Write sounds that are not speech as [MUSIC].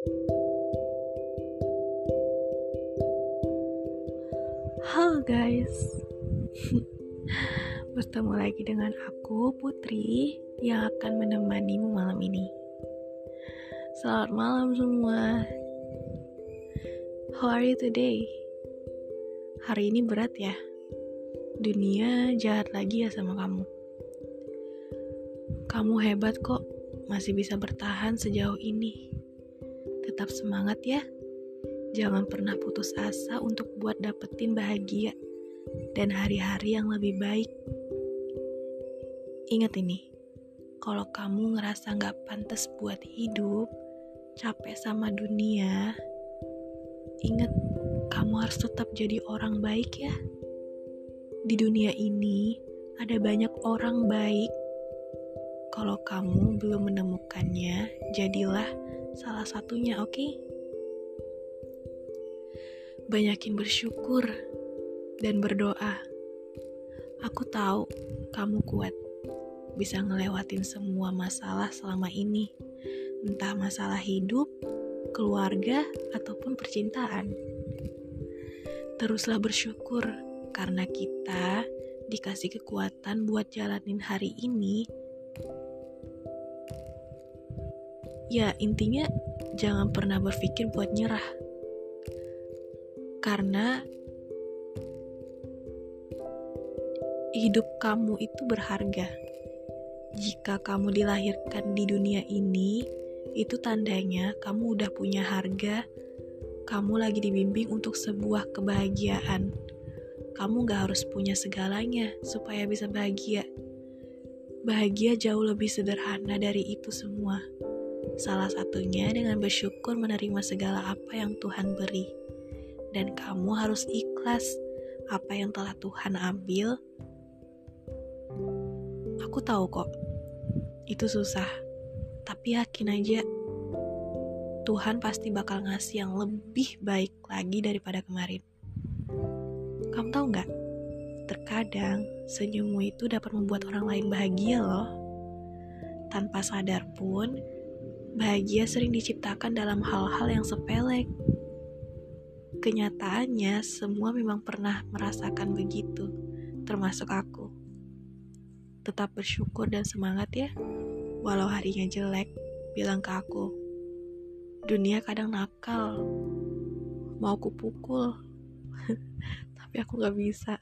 Halo guys. [LAUGHS] Bertemu lagi dengan aku Putri Yang akan menemanimu malam ini. Selamat malam semua. How are you today? Hari ini berat ya? Dunia jahat lagi ya sama kamu. Kamu hebat kok Masih bisa bertahan sejauh ini Tetap semangat ya Jangan pernah putus asa untuk buat dapetin bahagia dan hari-hari yang lebih baik. Ingat ini, kalau kamu ngerasa gak pantas buat hidup, capek sama dunia, ingat kamu harus tetap jadi orang baik ya. Di dunia ini ada banyak orang baik. Kalau kamu belum menemukannya, jadilah salah satunya, oke? Okay? banyakin bersyukur dan berdoa. Aku tahu kamu kuat, bisa ngelewatin semua masalah selama ini, entah masalah hidup, keluarga, ataupun percintaan. Teruslah bersyukur karena kita dikasih kekuatan buat jalanin hari ini. Ya, intinya jangan pernah berpikir buat nyerah karena hidup kamu itu berharga. Jika kamu dilahirkan di dunia ini, itu tandanya kamu udah punya harga. Kamu lagi dibimbing untuk sebuah kebahagiaan. Kamu gak harus punya segalanya supaya bisa bahagia. Bahagia jauh lebih sederhana dari itu semua. Salah satunya dengan bersyukur menerima segala apa yang Tuhan beri dan kamu harus ikhlas apa yang telah Tuhan ambil. Aku tahu kok, itu susah, tapi yakin aja Tuhan pasti bakal ngasih yang lebih baik lagi daripada kemarin. Kamu tahu nggak? Terkadang senyummu itu dapat membuat orang lain bahagia loh. Tanpa sadar pun, bahagia sering diciptakan dalam hal-hal yang sepele Kenyataannya, semua memang pernah merasakan begitu, termasuk aku. Tetap bersyukur dan semangat ya, walau harinya jelek, bilang ke aku. Dunia kadang nakal, mau kupukul, [LAUGHS] tapi aku gak bisa.